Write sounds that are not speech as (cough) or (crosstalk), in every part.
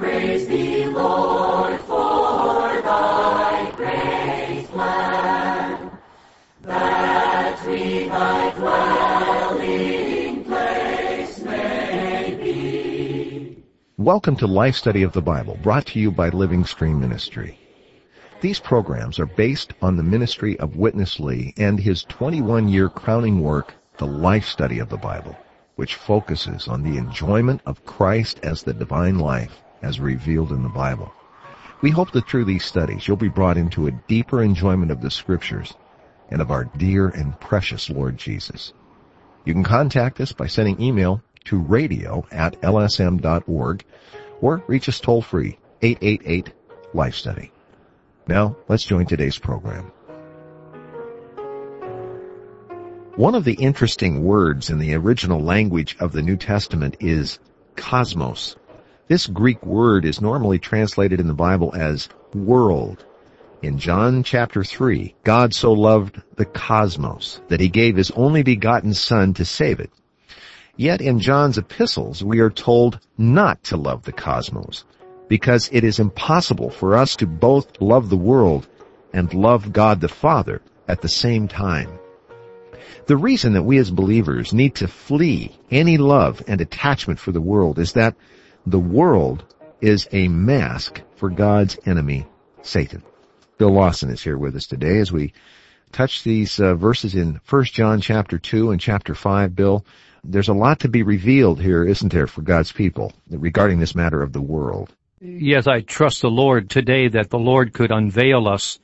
praise thee, Lord, for thy great plan, that we thy dwelling place may be. Welcome to Life Study of the Bible, brought to you by Living Stream Ministry. These programs are based on the ministry of Witness Lee and his 21-year crowning work, The Life Study of the Bible which focuses on the enjoyment of Christ as the divine life as revealed in the Bible. We hope that through these studies you'll be brought into a deeper enjoyment of the scriptures and of our dear and precious Lord Jesus. You can contact us by sending email to radio at lsm.org or reach us toll free 888 Life Study. Now let's join today's program. One of the interesting words in the original language of the New Testament is cosmos. This Greek word is normally translated in the Bible as world. In John chapter 3, God so loved the cosmos that he gave his only begotten son to save it. Yet in John's epistles, we are told not to love the cosmos because it is impossible for us to both love the world and love God the Father at the same time. The reason that we as believers need to flee any love and attachment for the world is that the world is a mask for God's enemy, Satan. Bill Lawson is here with us today as we touch these uh, verses in 1 John chapter 2 and chapter 5. Bill, there's a lot to be revealed here, isn't there, for God's people regarding this matter of the world? Yes, I trust the Lord today that the Lord could unveil us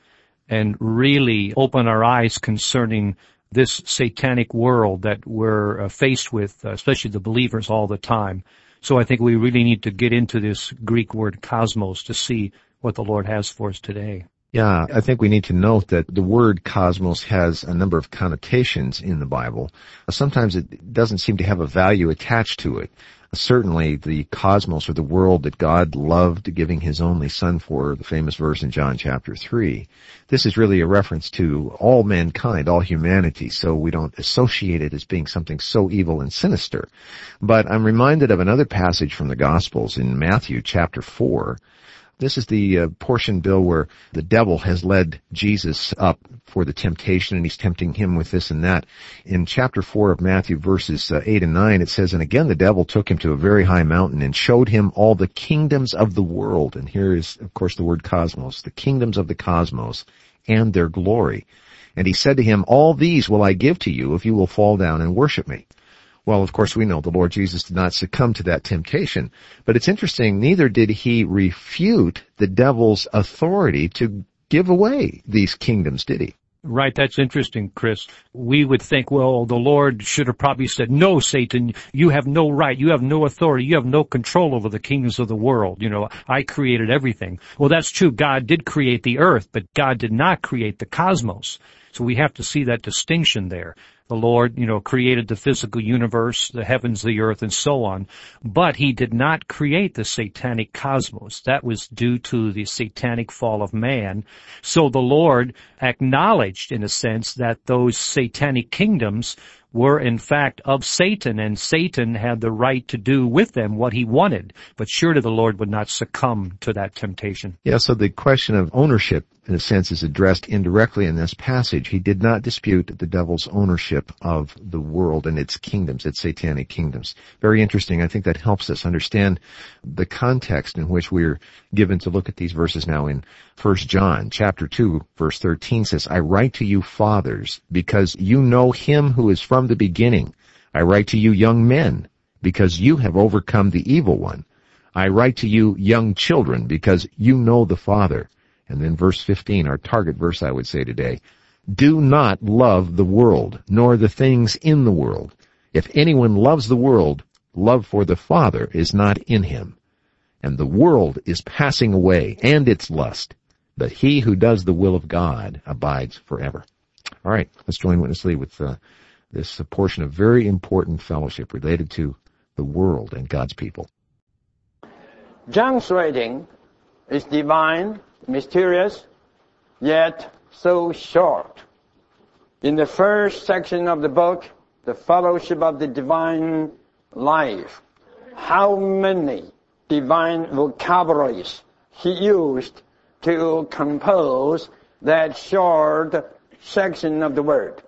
and really open our eyes concerning this satanic world that we're uh, faced with, uh, especially the believers all the time. So I think we really need to get into this Greek word cosmos to see what the Lord has for us today. Yeah, I think we need to note that the word cosmos has a number of connotations in the Bible. Sometimes it doesn't seem to have a value attached to it certainly the cosmos or the world that God loved giving his only son for, the famous verse in John chapter 3. This is really a reference to all mankind, all humanity, so we don't associate it as being something so evil and sinister. But I'm reminded of another passage from the Gospels in Matthew chapter 4, this is the uh, portion, Bill, where the devil has led Jesus up for the temptation and he's tempting him with this and that. In chapter 4 of Matthew verses uh, 8 and 9 it says, And again the devil took him to a very high mountain and showed him all the kingdoms of the world. And here is, of course, the word cosmos, the kingdoms of the cosmos and their glory. And he said to him, All these will I give to you if you will fall down and worship me. Well, of course we know the Lord Jesus did not succumb to that temptation. But it's interesting, neither did he refute the devil's authority to give away these kingdoms, did he? Right, that's interesting, Chris. We would think, well, the Lord should have probably said, no, Satan, you have no right, you have no authority, you have no control over the kingdoms of the world. You know, I created everything. Well, that's true. God did create the earth, but God did not create the cosmos. So we have to see that distinction there. The Lord, you know, created the physical universe, the heavens, the earth, and so on. But He did not create the satanic cosmos. That was due to the satanic fall of man. So the Lord acknowledged, in a sense, that those satanic kingdoms were in fact of Satan and Satan had the right to do with them what he wanted. But surely the Lord would not succumb to that temptation. Yeah, so the question of ownership in a sense is addressed indirectly in this passage. He did not dispute the devil's ownership of the world and its kingdoms, its satanic kingdoms. Very interesting. I think that helps us understand the context in which we're given to look at these verses now in 1 John chapter 2 verse 13 says, I write to you fathers because you know him who is from the beginning. I write to you young men because you have overcome the evil one. I write to you young children because you know the Father. And then verse 15, our target verse I would say today, do not love the world, nor the things in the world. If anyone loves the world, love for the Father is not in him. And the world is passing away, and its lust, but he who does the will of God abides forever. All right, let's join Witness Lee with uh, this is a portion of very important fellowship related to the world and God's people. John's writing is divine mysterious, yet so short. In the first section of the book, the fellowship of the divine life, how many divine vocabularies he used to compose that short section of the word.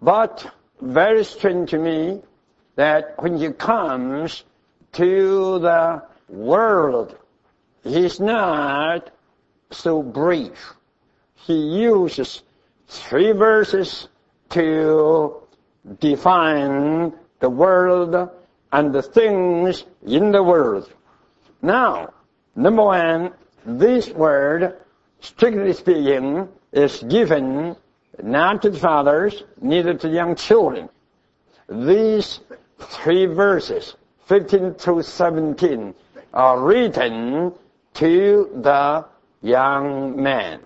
But very strange to me that when he comes to the world, he's not so brief. He uses three verses to define the world and the things in the world. Now, number one, this word, strictly speaking, is given not to the fathers, neither to young children. These three verses, 15 to 17, are written to the young men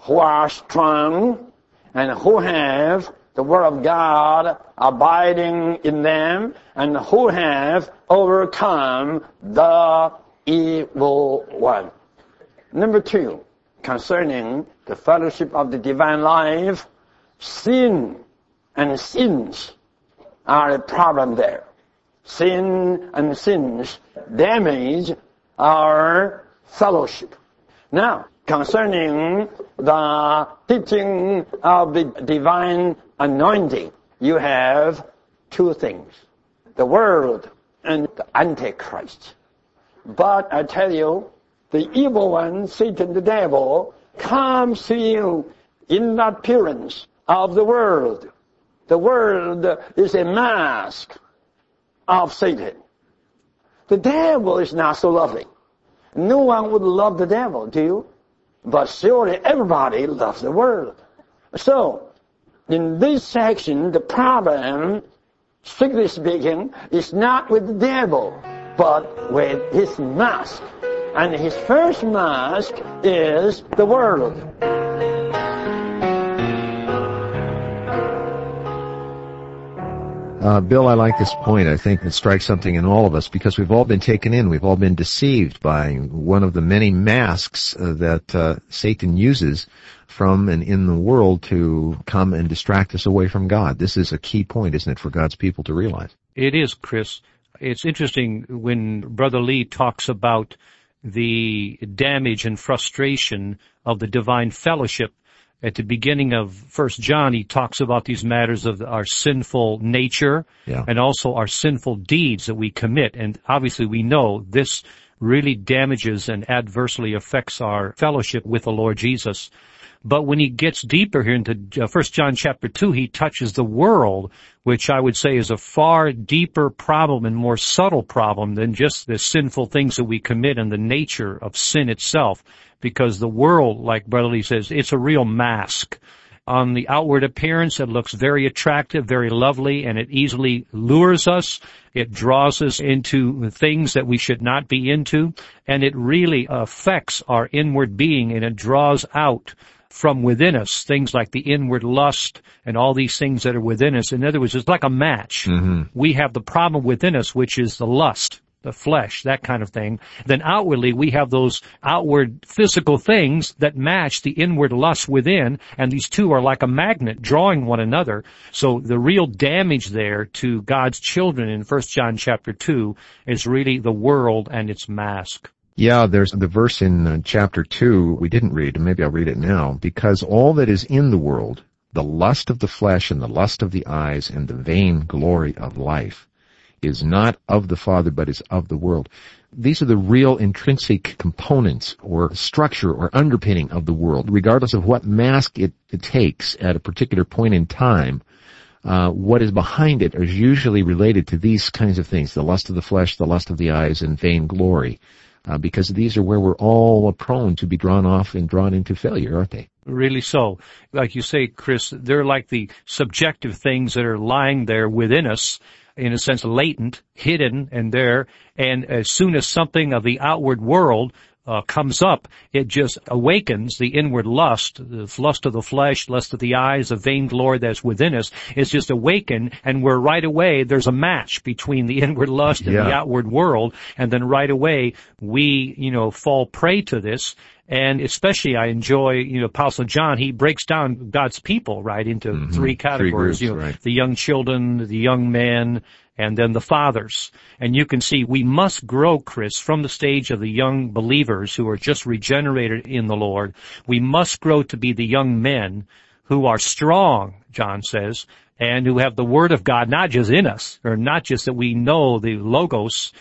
who are strong and who have the Word of God abiding in them and who have overcome the evil one. Number two, concerning the fellowship of the divine life, sin and sins are a problem there. Sin and sins damage our fellowship. Now, concerning the teaching of the divine anointing, you have two things. The world and the Antichrist. But I tell you, the evil one, Satan the devil, comes to you in the appearance of the world. The world is a mask of Satan. The devil is not so lovely. No one would love the devil, do you? But surely everybody loves the world. So, in this section, the problem, strictly speaking, is not with the devil, but with his mask. And his first mask is the world. Uh, Bill, I like this point. I think it strikes something in all of us because we've all been taken in. We've all been deceived by one of the many masks uh, that uh, Satan uses from and in the world to come and distract us away from God. This is a key point, isn't it, for God's people to realize? It is, Chris. It's interesting when Brother Lee talks about the damage and frustration of the divine fellowship at the beginning of First John, he talks about these matters of our sinful nature Yeah. and also our sinful deeds that we commit. And obviously we know this really damages and adversely affects our fellowship with the Lord Jesus. But when he gets deeper here into uh, First John chapter 2, he touches the world, which I would say is a far deeper problem and more subtle problem than just the sinful things that we commit and the nature of sin itself. Because the world, like Brother Lee says, it's a real mask. On the outward appearance, it looks very attractive, very lovely, and it easily lures us. It draws us into things that we should not be into, and it really affects our inward being and it draws out from within us things like the inward lust and all these things that are within us. In other words, it's like a match. Mm-hmm. We have the problem within us, which is the lust, the flesh, that kind of thing. Then outwardly, we have those outward physical things that match the inward lust within, and these two are like a magnet drawing one another. So the real damage there to God's children in 1 John chapter 2 is really the world and its mask. Yeah, there's the verse in uh, chapter 2 we didn't read, maybe I'll read it now. Because all that is in the world, the lust of the flesh and the lust of the eyes and the vain glory of life, is not of the Father, but is of the world. These are the real intrinsic components or structure or underpinning of the world, regardless of what mask it, it takes at a particular point in time. Uh, what is behind it is usually related to these kinds of things, the lust of the flesh, the lust of the eyes, and vain glory. Uh, because these are where we're all prone to be drawn off and drawn into failure, aren't they? Really so. Like you say, Chris, they're like the subjective things that are lying there within us, in a sense latent, hidden and there, and as soon as something of the outward world uh, comes up, it just awakens the inward lust, the lust of the flesh, lust of the eyes, the vain glory that's within us. It's just awakened and we're right away, there's a match between the (laughs) inward lust and the outward world. And then right away we, you know, fall prey to this And especially I enjoy, you know, Apostle John, he breaks down God's people, right, into Mhm. three Three categories, groups, you know, right. the young children, the young men, and then the fathers. And you can see we must grow, Chris, from the stage of the young believers who are just regenerated in the Lord. We must grow to be the young men who are strong, John says, and who have the Word of God not just in us, or not just that we know the Logos,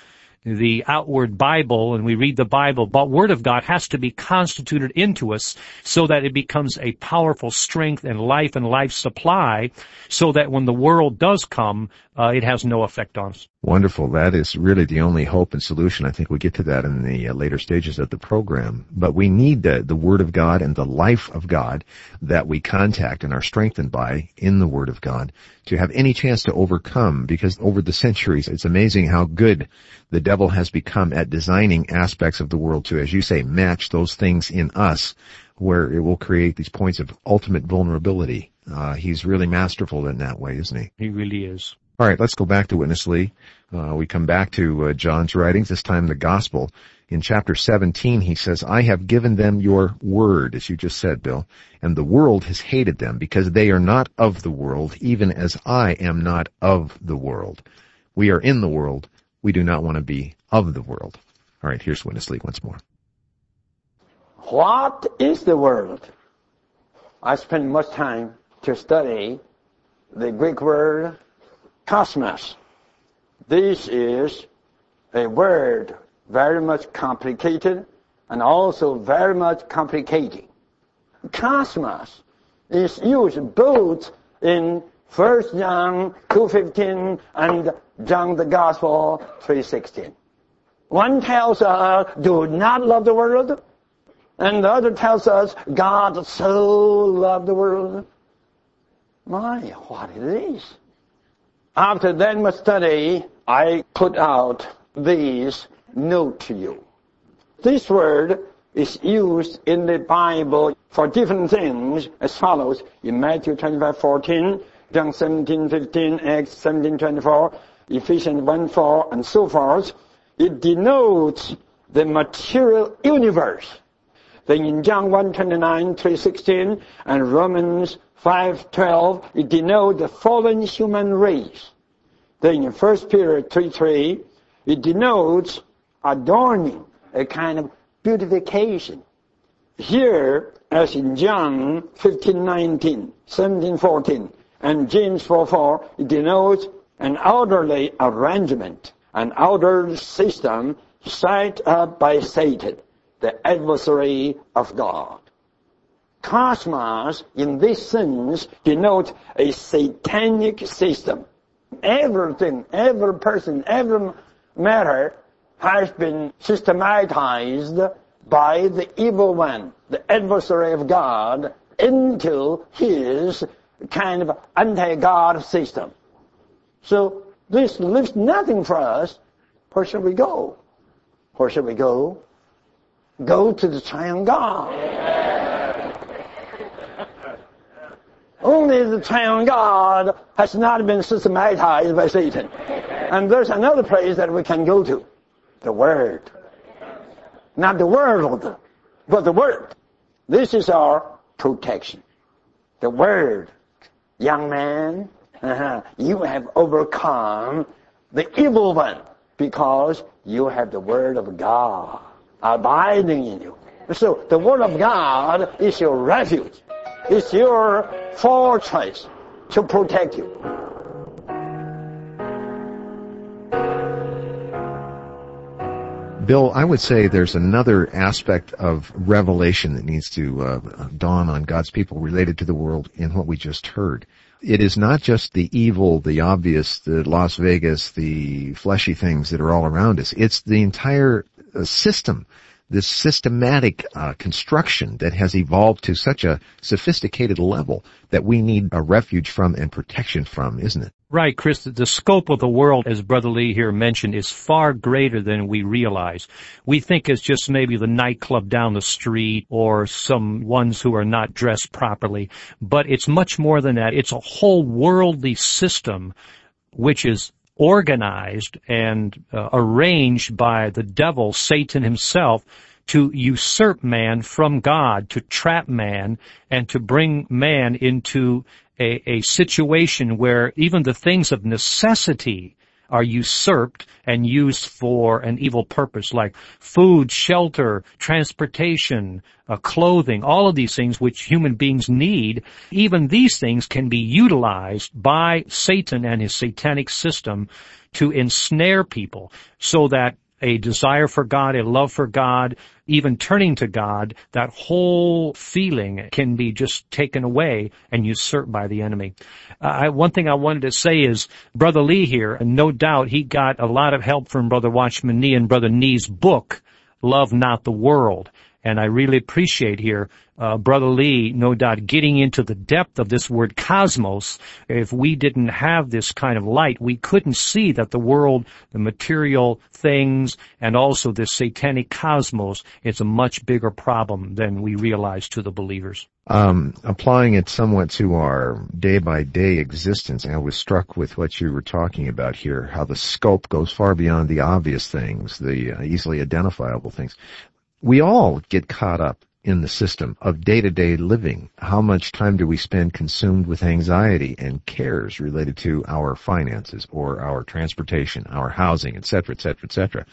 the outward Bible and we read the Bible, but Word of God has to be constituted into us so that it becomes a powerful strength and life and life supply so that when the world does come, uh, it has no effect on us. Wonderful. That is really the only hope and solution. I think we get to that in the uh, later stages of the program. But we need the, the Word of God and the life of God that we contact and are strengthened by in the Word of God to have any chance to overcome because over the centuries, it's amazing how good the devil has become at designing aspects of the world to, as you say, match those things in us where it will create these points of ultimate vulnerability. Uh, he's really masterful in that way, isn't he? He really is. All right, let's go back to Witness Lee. Uh, we come back to uh, John's writings, this time the Gospel. In chapter 17, he says, I have given them your word, as you just said, Bill, and the world has hated them because they are not of the world, even as I am not of the world. We are in the world. We do not want to be of the world. All right, here's Witness Lee once more. What is the world? I spend much time to study the Greek word cosmos. This is a word very much complicated and also very much complicating. Cosmos is used both in 1 John 2.15 and John the Gospel 3.16. One tells us, do not love the world, and the other tells us, God so loved the world. My, what it is. After that study, I put out these note to you. This word is used in the Bible for different things as follows. In Matthew 25, 14, John 17, 15, Acts 17, 24, Ephesians 1, 4, and so forth. It denotes the material universe. Then in John 1, 29, 3, 16, and Romans 5, 12, it denotes the fallen human race. Then in 1 Peter 3, 3, it denotes adorning, a kind of beautification. Here, as in John 15.19, 17.14, and James 4.4, 4, it denotes an orderly arrangement, an ordered system set up by Satan, the adversary of God. Cosmos, in this sense, denotes a satanic system. Everything, every person, every matter has been systematized by the evil one, the adversary of God, into his kind of anti-God system. So this leaves nothing for us. Where should we go? Where should we go? Go to the triune God. Only the triune God has not been systematized by Satan. And there's another place that we can go to. The Word. Not the world, but the Word. This is our protection. The Word. Young man, uh-huh, you have overcome the evil one because you have the Word of God abiding in you. So the Word of God is your refuge. It's your fortress to protect you. Bill, I would say there's another aspect of revelation that needs to uh, dawn on God's people related to the world in what we just heard. It is not just the evil, the obvious, the Las Vegas, the fleshy things that are all around us. It's the entire uh, system, this systematic uh, construction that has evolved to such a sophisticated level that we need a refuge from and protection from, isn't it? Right, Chris. The scope of the world, as Brother Lee here mentioned, is far greater than we realize. We think it's just maybe the nightclub down the street or some ones who are not dressed properly, but it's much more than that. It's a whole worldly system which is organized and uh, arranged by the devil, Satan himself, to usurp man from God, to trap man, and to bring man into a, a situation where even the things of necessity are usurped and used for an evil purpose like food, shelter, transportation, uh, clothing, all of these things which human beings need, even these things can be utilized by Satan and his satanic system to ensnare people so that a desire for God, a love for God, even turning to God, that whole feeling can be just taken away and usurped by the enemy. Uh, I, one thing I wanted to say is Brother Lee here, and no doubt he got a lot of help from Brother Watchman Nee and Brother Nee's book, Love Not the World. And I really appreciate here, uh, Brother Lee, no doubt, getting into the depth of this word cosmos. If we didn't have this kind of light, we couldn't see that the world, the material things, and also this satanic cosmos is a much bigger problem than we realize to the believers. Um, applying it somewhat to our day by day existence, I was struck with what you were talking about here, how the scope goes far beyond the obvious things, the uh, easily identifiable things we all get caught up in the system of day-to-day living. How much time do we spend consumed with anxiety and cares related to our finances or our transportation, our housing, etc., etc., etc.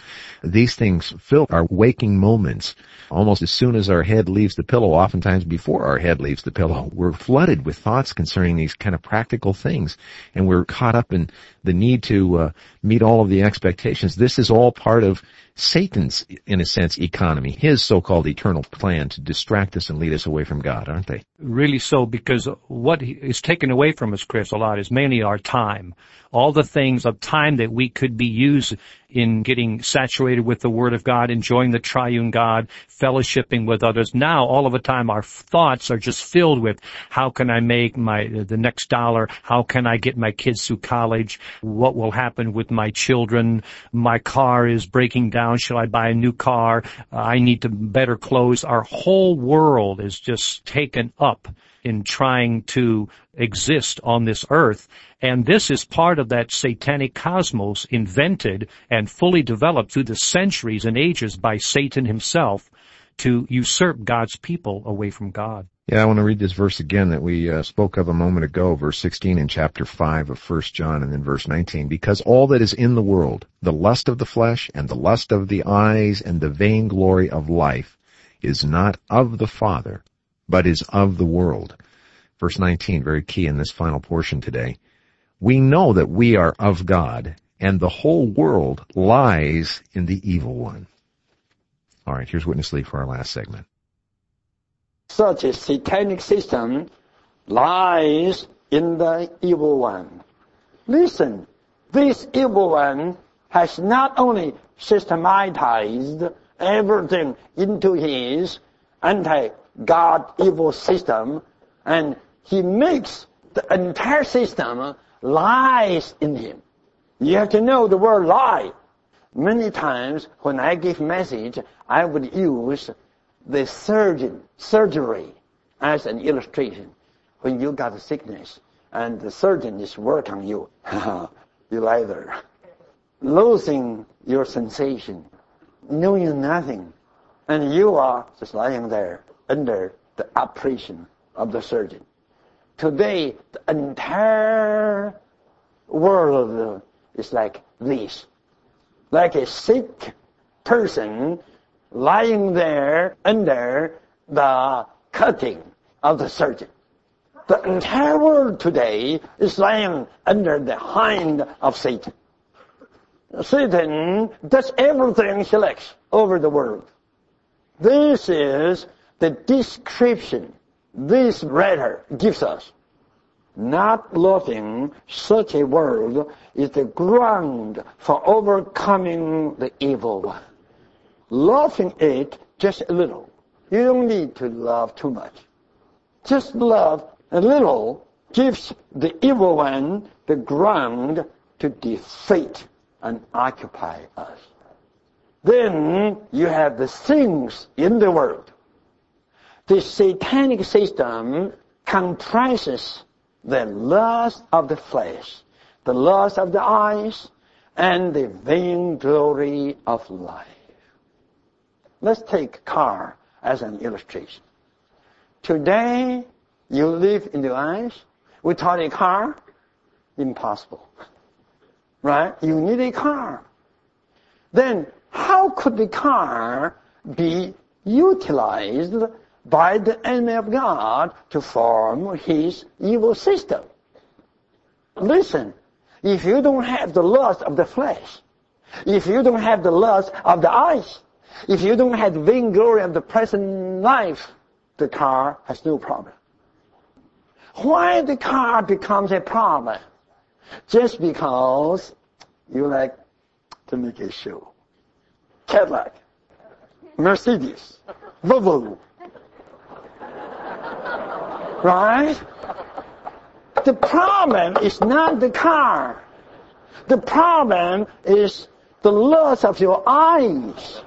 These things fill our waking moments almost as soon as our head leaves the pillow, oftentimes before our head leaves the pillow. We're flooded with thoughts concerning these kind of practical things and we're caught up in the need to uh, meet all of the expectations. This is all part of Satan's, in a sense, economy, his so-called eternal plan to distract us and lead us away from God, aren't they? Really so, because what is taken away from us, Chris, a lot is mainly our time. All the things of time that we could be used in getting saturated with the Word of God, enjoying the triune God, fellowshipping with others. Now, all of a time, our thoughts are just filled with how can I make my, the next dollar? How can I get my kids through college? What will happen with my children? My car is breaking down. Shall I buy a new car? I need to better clothes. Our whole world is just taken up in trying to exist on this earth. And this is part of that satanic cosmos invented and fully developed through the centuries and ages by Satan himself to usurp God's people away from God. Yeah, I want to read this verse again that we uh, spoke of a moment ago, verse 16 in chapter 5 of 1 John and then verse 19. Because all that is in the world, the lust of the flesh and the lust of the eyes and the vainglory of life is not of the Father, but is of the world. Verse 19, very key in this final portion today. We know that we are of God, and the whole world lies in the evil one. All right, here's Witness Lee for our last segment. Such a satanic system lies in the evil one. Listen, this evil one has not only systematized everything into his anti-God evil system, and he makes the entire system lies in him. You have to know the word lie. Many times when I give message, I would use the surgeon, surgery as an illustration. When you got a sickness and the surgeon is working on you, (laughs) you lie there, losing your sensation, knowing nothing, and you are just lying there under the operation of the surgeon. Today, the entire world is like this. Like a sick person lying there under the cutting of the surgeon. The entire world today is lying under the hand of Satan. Satan does everything he likes over the world. This is the description this writer gives us. Not loving such a world is the ground for overcoming the evil one. Loving it just a little. You don't need to love too much. Just love a little gives the evil one the ground to defeat and occupy us. Then you have the things in the world the satanic system comprises the lust of the flesh, the lust of the eyes, and the vainglory of life. Let's take car as an illustration. Today, you live in the lands without a car, impossible. Right? You need a car. Then, how could the car be utilized by the enemy of God to form his evil system? Listen, if you don't have the lust of the flesh, if you don't have the lust of the eyes, if you don't have the vainglory of the present life, the car has no problem. Why the car becomes a problem? Just because you like to make a show. Cadillac, Mercedes, Volvo. Right? The problem is not the car. The problem is the lust of your eyes.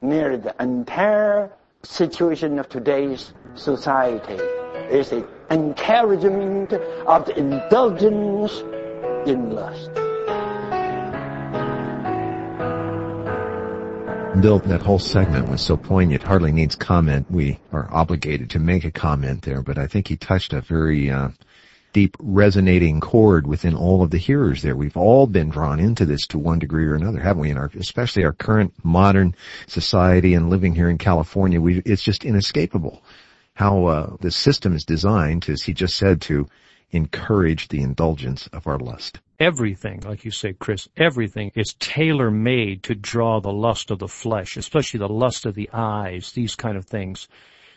Nearly the entire situation of today's society is the encouragement of the indulgence in lust. Bill, that whole segment was so poignant, hardly needs comment. We are obligated to make a comment there, but I think he touched a very uh, deep resonating chord within all of the hearers there. We've all been drawn into this to one degree or another, haven't we? In our, especially our current modern society and living here in California, we, it's just inescapable how uh, the system is designed, as he just said, to encourage the indulgence of our lust. Everything, like you say, Chris, everything is tailor-made to draw the lust of the flesh, especially the lust of the eyes, these kind of things.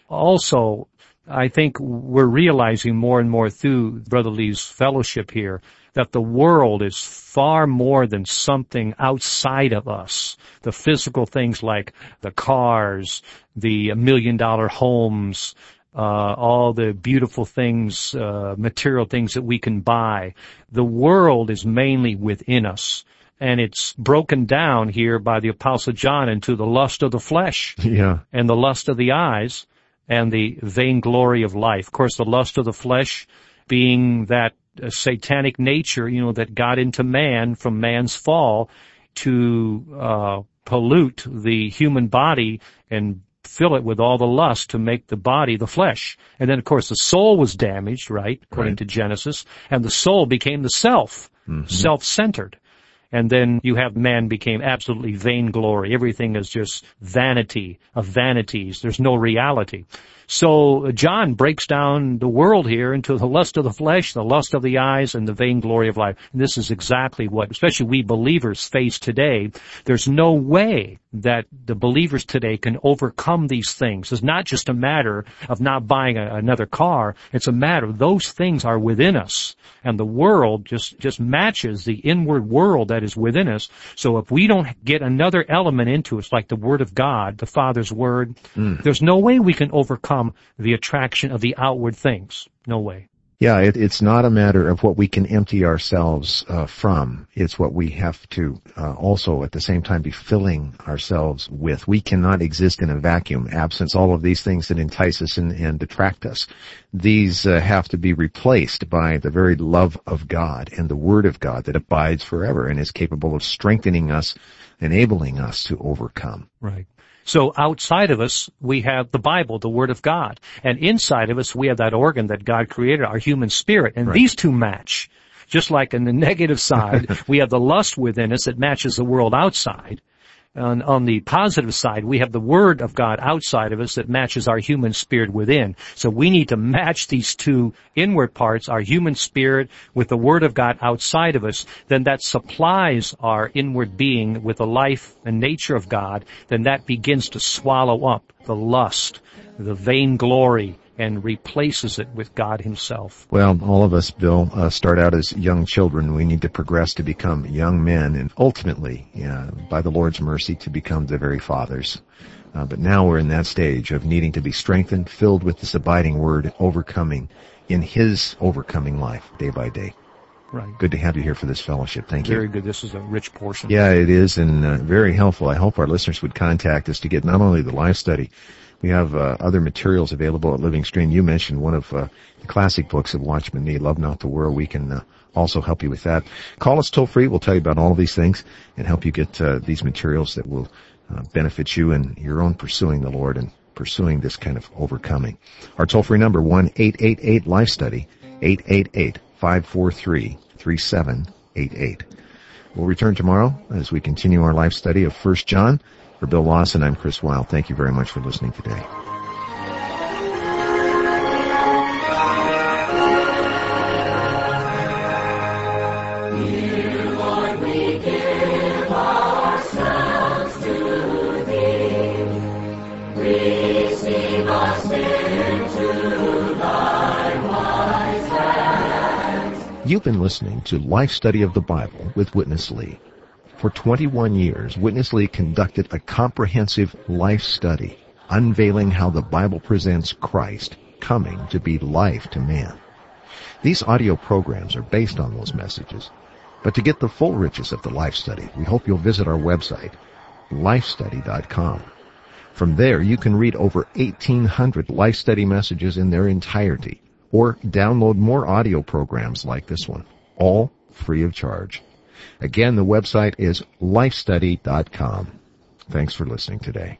Also, I think we're realizing more and more through Brother Lee's fellowship here that the world is far more than something outside of us. The physical things like the cars, the million dollar homes, uh, all the beautiful things, uh, material things that we can buy. The world is mainly within us. And it's broken down here by the apostle John into the lust of the flesh. Yeah. And the lust of the eyes and the vainglory of life. Of course, the lust of the flesh being that uh, satanic nature, you know, that got into man from man's fall to uh, pollute the human body and fill it with all the lust to make the body the flesh. And then of course the soul was damaged, right, according Right. to Genesis, and the soul became the self, mm-hmm. self-centered. And then you have man became absolutely vainglory. Everything is just vanity of vanities. There's no reality. So John breaks down the world here into the lust of the flesh, the lust of the eyes, and the vainglory of life. And this is exactly what, especially we believers face today. There's no way that the believers today can overcome these things. It's not just a matter of not buying a, another car. It's a matter of those things are within us. And the world just, just matches the inward world that is within us. So if we don't get another element into us, like the Word of God, the Father's Word, hmm. there's no way we can overcome the attraction of the outward things. No way. Yeah, it, it's not a matter of what we can empty ourselves uh, from. It's what we have to uh, also at the same time be filling ourselves with. We cannot exist in a vacuum, absence all of these things that entice us and, and attract us. These uh, have to be replaced by the very love of God and the Word of God that abides forever and is capable of strengthening us, enabling us to overcome. Right. So outside of us, we have the Bible, the Word of God. And inside of us, we have that organ that God created, our human spirit. And these two match. Just like in the (laughs) negative side, (laughs) we have the lust within us that matches the world outside. On, on the positive side, we have the Word of God outside of us that matches our human spirit within. So we need to match these two inward parts, our human spirit with the Word of God outside of us. Then that supplies our inward being with the life and nature of God. Then that begins to swallow up the lust, the vainglory, and replaces it with God Himself. Well, all of us, Bill, uh, start out as young children. We need to progress to become young men and ultimately, yeah, by the Lord's mercy, to become the very fathers. Uh, but now we're in that stage of needing to be strengthened, filled with this abiding word, overcoming in His overcoming life day by day. Right. Good to have you here for this fellowship. Thank you. Very good. This is a rich portion. Yeah, it is, and uh, very helpful. I hope our listeners would contact us to get not only the life study, we have uh, other materials available at Living Stream. You mentioned one of uh, the classic books of Watchman Nee, Love Not the World. We can uh, also help you with that. Call us toll free. We'll tell you about all of these things and help you get uh, these materials that will uh, benefits you in your own pursuing the Lord and pursuing this kind of overcoming. Our toll-free number, 1-888-LIFE STUDY, 888-543-3788. We'll return tomorrow as we continue our life study of 1 John. For Bill Lawson, I'm Chris Wilde. Thank you very much for listening today. You've been listening to Life Study of the Bible with Witness Lee. For 21 years, Witness Lee conducted a comprehensive life study, unveiling how the Bible presents Christ coming to be life to man. These audio programs are based on those messages. But to get the full riches of the life study, we hope you'll visit our website, lifestudy.com. From there, you can read over 1800 life study messages in their entirety or download more audio programs like this one, all free of charge. Again, the website is lifestudy.com. Thanks for listening today.